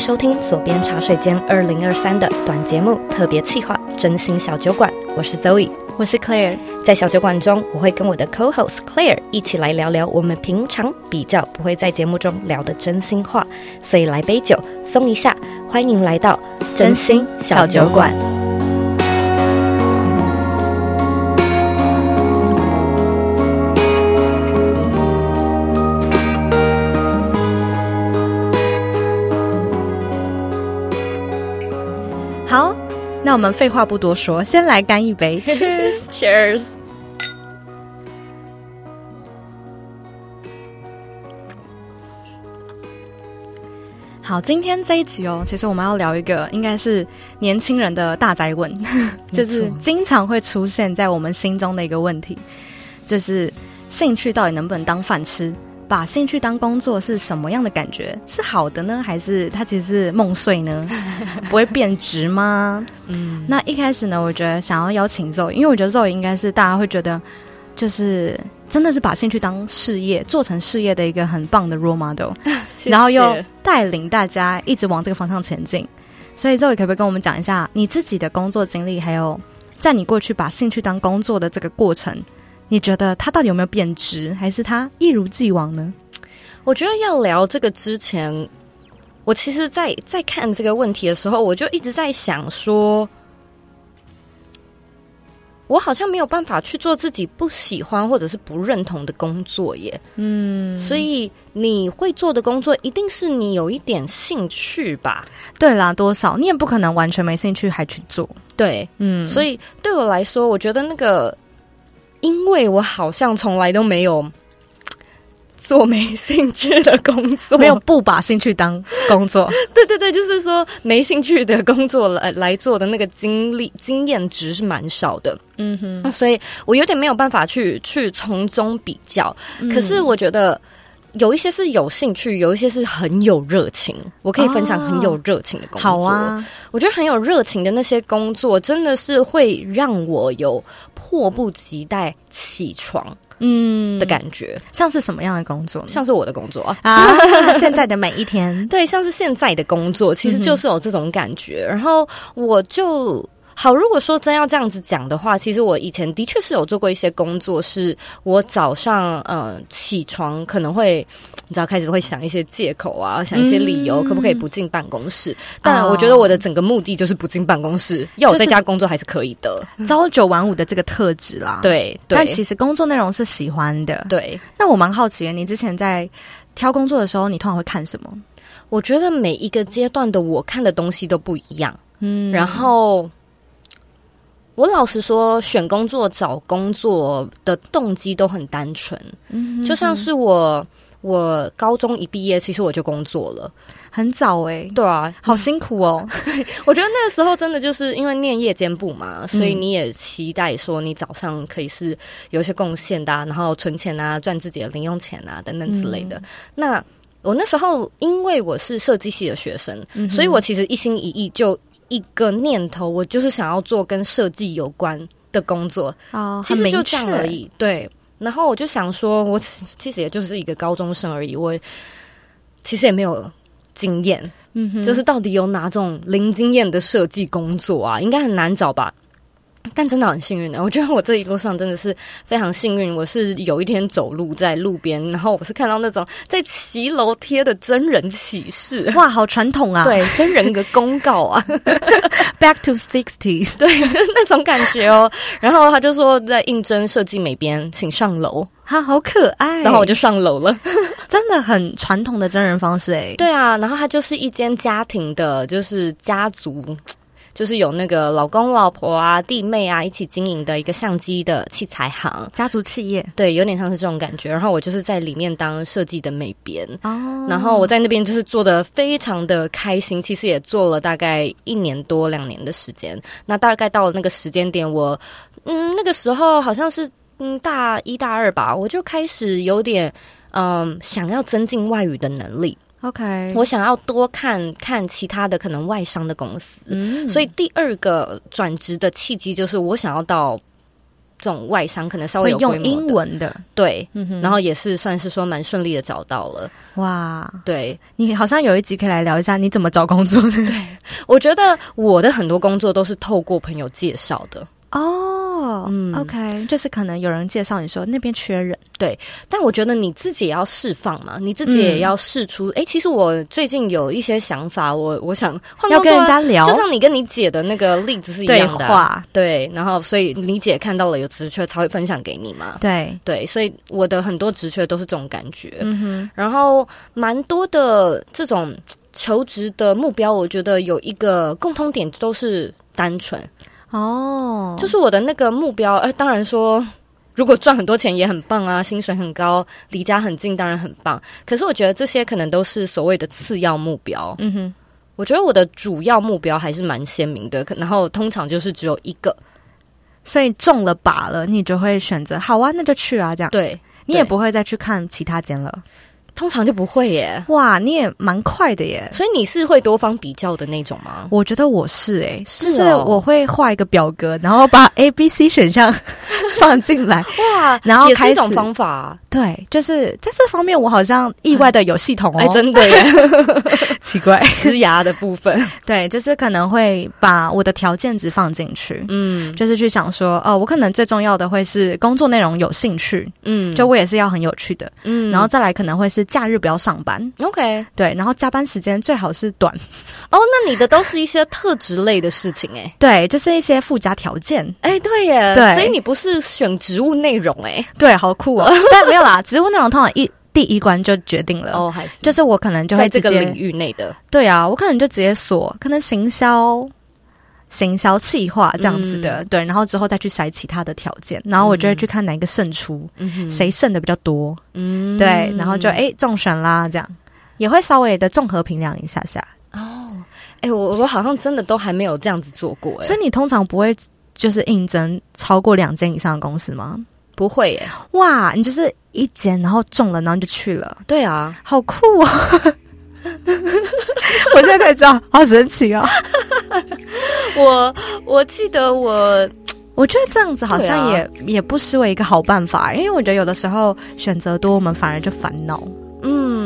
收听左边茶水间二零二三的短节目特别企划《真心小酒馆》，我是 Zoe，我是 Claire。在小酒馆中，我会跟我的 Co-host Claire 一起来聊聊我们平常比较不会在节目中聊的真心话，所以来杯酒松一下，欢迎来到真心小酒馆。那我们废话不多说，先来干一杯。Cheers，Cheers。好，今天这一集哦，其实我们要聊一个，应该是年轻人的大宅问，就是经常会出现在我们心中的一个问题，就是兴趣到底能不能当饭吃？把兴趣当工作是什么样的感觉？是好的呢，还是它其实是梦碎呢？不会变值吗？嗯，那一开始呢，我觉得想要邀请 Zoe，因为我觉得 Zoe 应该是大家会觉得，就是真的是把兴趣当事业，做成事业的一个很棒的 role model，谢谢，然后又带领大家一直往这个方向前进。所以 Zoe 可不可以跟我们讲一下你自己的工作经历，还有在你过去把兴趣当工作的这个过程？你觉得他到底有没有贬值，还是他一如既往呢？我觉得要聊这个之前，我其实在，在在看这个问题的时候，我就一直在想说，我好像没有办法去做自己不喜欢或者是不认同的工作耶。嗯，所以你会做的工作，一定是你有一点兴趣吧？对啦，多少你也不可能完全没兴趣还去做。对，嗯，所以对我来说，我觉得那个。因为我好像从来都没有 做没兴趣的工作，没有不把兴趣当 工作。对对对，就是说没兴趣的工作来来做的那个经历经验值是蛮少的。嗯哼，所以我有点没有办法去去从中比较。可是我觉得。有一些是有兴趣，有一些是很有热情。我可以分享很有热情的工作。哦，好啊，我觉得很有热情的那些工作，真的是会让我有迫不及待起床嗯的感觉。嗯。像是什么样的工作呢？像是我的工作啊，啊 现在的每一天。对，像是现在的工作，其实就是有这种感觉。嗯、然后我就。好，如果说真要这样子讲的话，其实我以前的确是有做过一些工作，是我早上呃起床可能会，你知道开始会想一些借口啊，想一些理由，可不可以不进办公室？但我觉得我的整个目的就是不进办公室，要我在家工作还是可以的，朝九晚五的这个特质啦。对，对，但其实工作内容是喜欢的。对，那我蛮好奇的，你之前在挑工作的时候，你通常会看什么？我觉得每一个阶段的我看的东西都不一样。嗯，然后。我老实说，选工作、找工作的动机都很单纯，嗯，就像是我，我高中一毕业，其实我就工作了，很早哎、欸，对啊，好辛苦哦。我觉得那个时候真的就是因为念夜间部嘛，所以你也期待说你早上可以是有一些贡献的、啊，然后存钱啊，赚自己的零用钱啊等等之类的。嗯、那我那时候因为我是设计系的学生，嗯，所以我其实一心一意就。一个念头，我就是想要做跟设计有关的工作，哦，其实就这样而已。对，然后我就想说，我其实也就是一个高中生而已，我其实也没有经验，嗯哼，就是到底有哪种零经验的设计工作啊，应该很难找吧。但真的很幸运的，我觉得我这一路上真的是非常幸运。我是有一天走路在路边，然后我是看到那种在骑楼贴的真人启事，哇，好传统啊！对，真人的公告啊，Back to sixties，对，那种感觉哦。然后他就说在应征设计美编，请上楼。他好可爱，然后我就上楼了，真的很传统的真人方式诶。对啊，然后他就是一间家庭的，就是家族。就是有那个老公、老婆啊、弟妹啊一起经营的一个相机的器材行，家族企业，对，有点像是这种感觉。然后我就是在里面当设计的美编，哦，然后我在那边就是做的非常的开心。其实也做了大概一年多两年的时间。那大概到了那个时间点，我嗯，那个时候好像是嗯大一大二吧，我就开始有点嗯想要增进外语的能力。OK，我想要多看看其他的可能外商的公司，嗯，所以第二个转职的契机就是我想要到这种外商，可能稍微用英文的，对，嗯，然后也是算是说蛮顺利的找到了。哇，对，你好像有一集可以来聊一下你怎么找工作的。对，我觉得我的很多工作都是透过朋友介绍的。哦，嗯，OK，就是可能有人介绍你说那边缺人，对，但我觉得你自己也要释放嘛，你自己也要试出。哎、嗯，其实我最近有一些想法，我我想换要跟人家聊，就像你跟你姐的那个例子是一样的、啊，对，对，然后所以你姐看到了有职缺才会分享给你嘛，对。对，所以我的很多职缺都是这种感觉，嗯哼，然后蛮多的这种求职的目标，我觉得有一个共通点都是单纯。哦，就是我的那个目标。呃，当然说，如果赚很多钱也很棒啊，薪水很高，离家很近，当然很棒。可是我觉得这些可能都是所谓的次要目标。嗯哼，我觉得我的主要目标还是蛮鲜明的，然后通常就是只有一个，所以中了靶了，你就会选择好啊，那就去啊，这样。对，你也不会再去看其他间了。通常就不会耶，哇，你也蛮快的耶，所以你是会多方比较的那种吗？我觉得我是诶，是哦，就是我会画一个表格，然后把 A、B、C 选项 放进来，哇，然后开是一种方法，对，就是在这方面我好像意外的有系统哦，哎，真的耶，奇怪，吃牙的部分，对，就是可能会把我的条件值放进去，嗯，就是去想说，哦，我可能最重要的会是工作内容有兴趣，嗯，就我也是要很有趣的，嗯，然后再来可能会是。假日不要上班，OK，对，然后加班时间最好是短。哦，那你的都是一些特质类的事情，哎，对，就是一些附加条件，哎，对耶，对，所以你不是选职务内容，哎，对，好酷哦，但没有啦，职务内容通常一第一关就决定了，哦，还是。就是我可能就会在这个领域内的，对啊，我可能就直接锁，可能行销。行销企划这样子的，嗯、对，然后之后再去筛其他的条件，然后我就会去看哪一个胜出，嗯、谁胜的比较多，嗯，对，然后就哎中选啦，这样也会稍微的综合评量一下下。哦，哎，我我好像真的都还没有这样子做过，哎，所以你通常不会就是应征超过两间以上的公司吗？不会耶，哇，你就是一间，然后中了，然后就去了，对啊，好酷啊！我现在才知道，好神奇啊！我我记得我，我觉得这样子好像也、啊、也不失为一个好办法，因为我觉得有的时候选择多，我们反而就烦恼。嗯，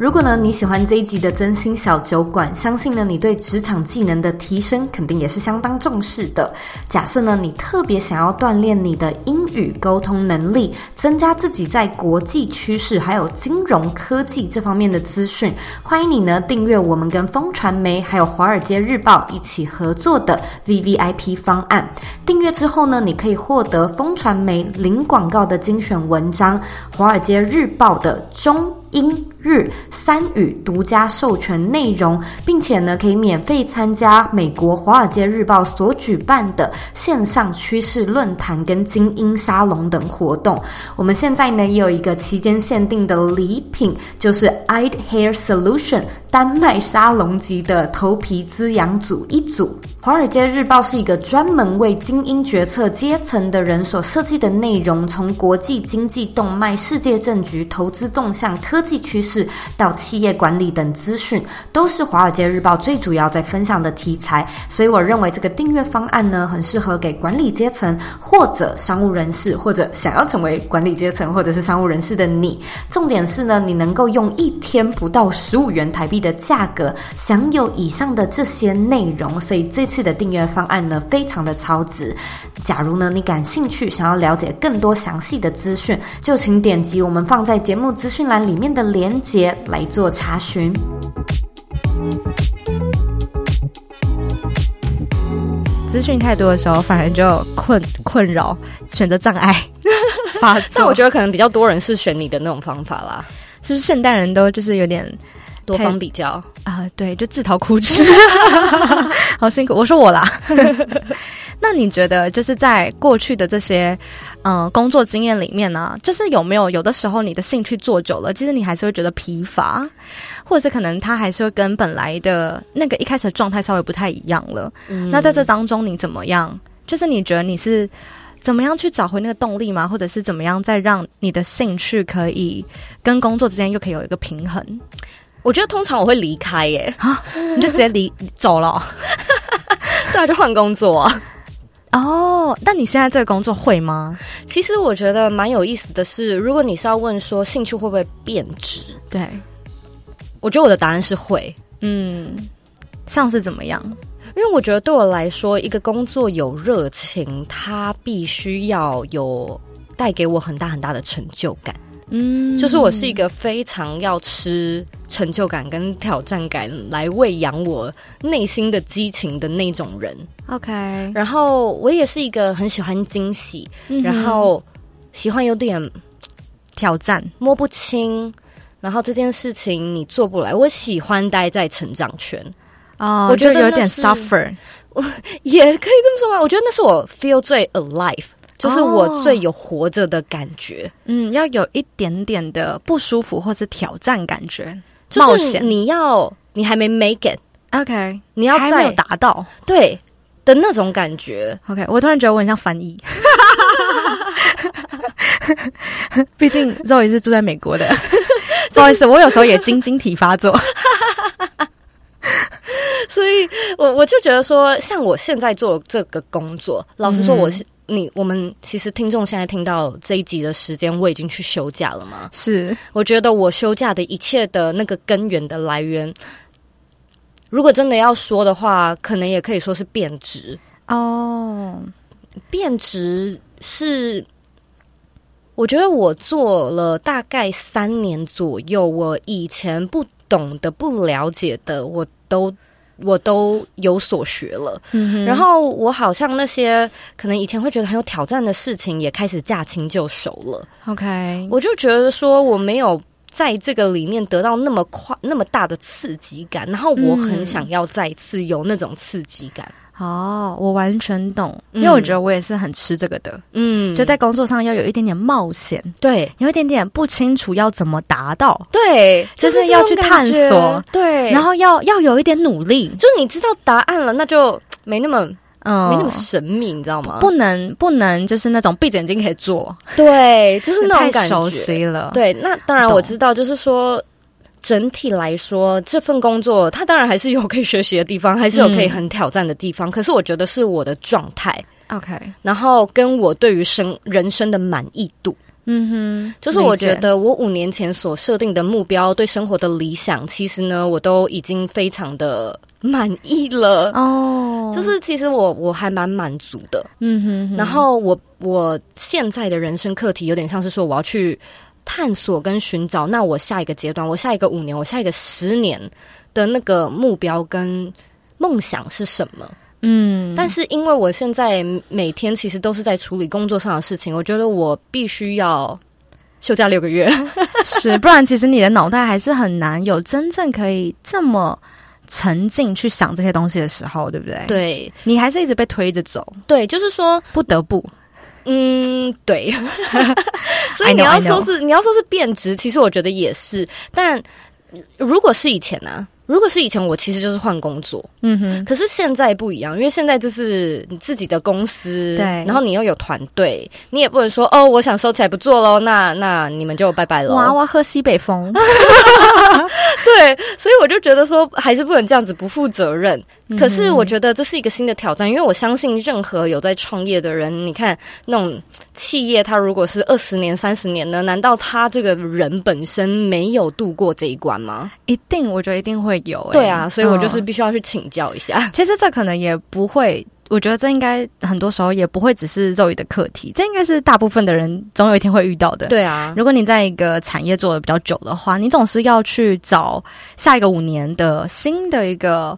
如果呢，你喜欢这一集的真心小酒馆，相信呢，你对职场技能的提升肯定也是相当重视的。假设呢，你特别想要锻炼你的英语沟通能力，增加自己在国际趋势还有金融科技这方面的资讯，欢迎你呢订阅我们跟风传媒还有华尔街日报一起合作的 VVIP 方案。订阅之后呢，你可以获得风传媒零广告的精选文章，华尔街日报的中英日三语独家授权内容，并且呢，可以免费参加美国《华尔街日报》所举办的线上趋势论坛跟精英沙龙等活动。我们现在呢，也有一个期间限定的礼品，就是 I'd Hair Solution 丹麦沙龙级的头皮滋养组一组。《华尔街日报》是一个专门为精英决策阶层的人所设计的内容，从国际经济动脉、世界政局、投资动向、科技趋势到企业管理等资讯，都是《华尔街日报》最主要在分享的题材。所以，我认为这个订阅方案呢，很适合给管理阶层或者商务人士，或者想要成为管理阶层或者是商务人士的你。重点是呢，你能够用一天不到十五元台币的价格享有以上的这些内容。所以，这次的订阅方案呢，非常的超值。假如呢，你感兴趣，想要了解更多详细的资讯，就请点击我们放在节目资讯栏里面的连结来做查询。资讯太多的时候，反而就困困扰，选择障碍。但我觉得可能比较多人是选你的那种方法啦，是不是？现代人都就是有点。多方比较啊、呃，对，就自讨苦吃，好辛苦。我说我啦，那你觉得就是在过去的这些嗯、呃、工作经验里面呢、啊，就是有没有有的时候你的兴趣做久了，其实你还是会觉得疲乏，或者是可能他还是会跟本来的那个一开始的状态稍微不太一样了。嗯、那在这当中你怎么样？就是你觉得你是怎么样去找回那个动力吗？或者是怎么样再让你的兴趣可以跟工作之间又可以有一个平衡？我觉得通常我会离开耶，啊，你就直接离走了，哦，对啊，就换工作啊。哦，那你现在这个工作会吗？其实我觉得蛮有意思的是，如果你是要问说兴趣会不会变质，对，我觉得我的答案是会。嗯，像是怎么样？因为我觉得对我来说，一个工作有热情，它必须要有带给我很大很大的成就感。嗯，就是我是一个非常要吃成就感跟挑战感来喂养我内心的激情的那种人。OK，然后我也是一个很喜欢惊喜，嗯、然后喜欢有点挑战，摸不清，然后这件事情你做不来。我喜欢待在成长圈啊，我觉得有点 suffer，我 也可以这么说吗？我觉得那是我 feel 最 alive。就是我最有活着的感觉，哦，嗯，要有一点点的不舒服或是挑战感觉，冒险。你要你还没 make it，OK，你要还没有达到。对的那种感觉，OK，我突然觉得我很像翻译，毕竟肉也是住在美国的，不好意思，我有时候也晶晶体发作，所以我我就觉得说，像我现在做这个工作，老实说，我是。嗯你我们其实听众现在听到这一集的时间，我已经去休假了吗？是，我觉得我休假的一切的那个根源的来源，如果真的要说的话，可能也可以说是变值哦。变值是，我觉得我做了大概三年左右，我以前不懂的、不了解的，我都。我都有所学了，嗯，然后我好像那些可能以前会觉得很有挑战的事情，也开始驾轻就熟了。OK，我就觉得说我没有在这个里面得到那么快、那么大的刺激感，然后我很想要再次有那种刺激感。哦，我完全懂，因为我觉得我也是很吃这个的。嗯，就在工作上要有一点点冒险，对，有一点点不清楚要怎么达到，对，就是要去探索，对，然后要要有一点努力，就是你知道答案了，那就 没那么嗯没那么神秘，你知道吗？不能不能就是那种闭着眼睛可以做，对，就是那种感觉，太熟悉了。对，那当然我知道，就是说。整体来说，这份工作它当然还是有可以学习的地方，还是有可以很挑战的地方。嗯、可是我觉得是我的状态，OK，然后跟我对于生人生的满意度，嗯哼，就是我觉得我五年前所设定的目标，对生活的理想，其实呢，我都已经非常的满意了。哦，就是其实我我还蛮满足的，嗯哼，哼。然后我我现在的人生课题有点像是说，我要去。探索跟寻找，那我下一个阶段，我下一个五年，我下一个十年的那个目标跟梦想是什么？嗯，但是因为我现在每天其实都是在处理工作上的事情，我觉得我必须要休假六个月，是，不然其实你的脑袋还是很难有真正可以这么沉浸去想这些东西的时候，对不对？对，你还是一直被推着走，对，就是说不得不。嗯，对，所以你要说是你要说是变质，其实我觉得也是。但如果是以前呢、啊？如果是以前，我其实就是换工作，嗯哼。可是现在不一样，因为现在就是你自己的公司，对。然后你又有团队，你也不能说哦，我想收起来不做喽，那那你们就拜拜喽。哇，我要喝西北风。对，所以我就觉得说，还是不能这样子不负责任。可是我觉得这是一个新的挑战，因为我相信任何有在创业的人，你看那种企业，他如果是二十年、三十年呢，难道他这个人本身没有度过这一关吗？一定，我觉得一定会有、欸。对啊，所以我就是必须要去请教一下。嗯、其实这可能也不会，我觉得这应该很多时候也不会只是 Zoe 的课题，这应该是大部分的人总有一天会遇到的。对啊，如果你在一个产业做的比较久的话，你总是要去找下一个五年的新的一个。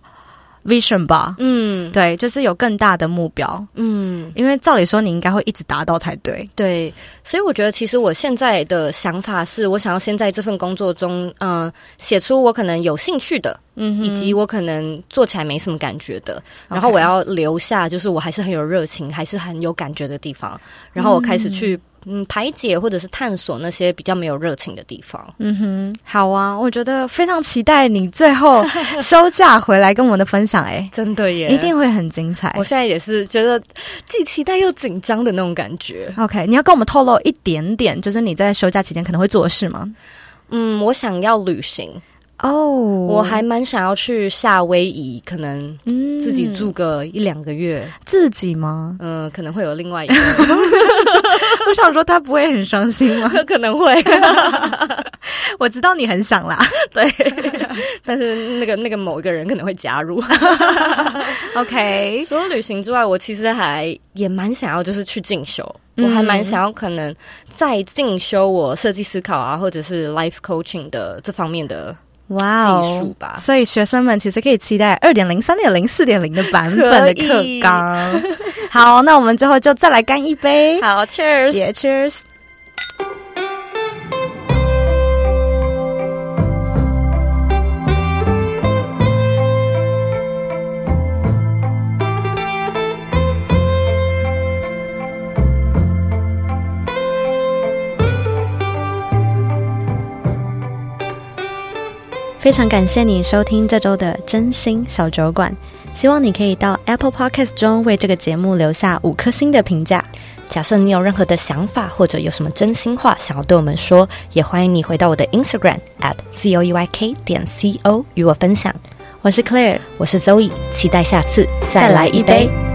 Vision 吧，嗯，对，就是有更大的目标，嗯，因为照理说你应该会一直达到才对，对，所以我觉得其实我现在的想法是我想要先在这份工作中，嗯、呃，写出我可能有兴趣的，嗯，以及我可能做起来没什么感觉的，然后我要留下就是我还是很有热情，还是很有感觉的地方，然后我开始去。嗯，排解或者是探索那些比较没有热情的地方。嗯哼，好啊，我觉得非常期待你最后休假回来跟我们的分享。哎，真的耶，一定会很精彩。我现在也是觉得既期待又紧张的那种感觉。OK，你要跟我们透露一点点，就是你在休假期间可能会做的事吗？嗯，我想要旅行。哦，我还蛮想要去夏威夷，可能自己住个一两个月。自己吗？嗯，可能会有另外一个。我想说，他不会很伤心吗？可能会。我知道你很想啦，对。但是那个那个某一个人可能会加入。OK，除了旅行之外，我其实还也蛮想要，就是去进修。我还蛮想要可能再进修我设计思考啊，或者是 life coaching 的这方面的。哇哦，技术吧，所以学生们其实可以期待二点零、三点零、四点零的版本的课纲。好，那我们最后就再来干一杯。好，Cheers，也、Cheers。非常感谢你收听这周的真心小酒馆，希望你可以到 Apple Podcast 中为这个节目留下五颗星的评价。假设你有任何的想法或者有什么真心话想要对我们说，也欢迎你回到我的 Instagram at z o e y k 点 c o 与我分享。我是 Claire，我是 Zoe，期待下次再来一杯。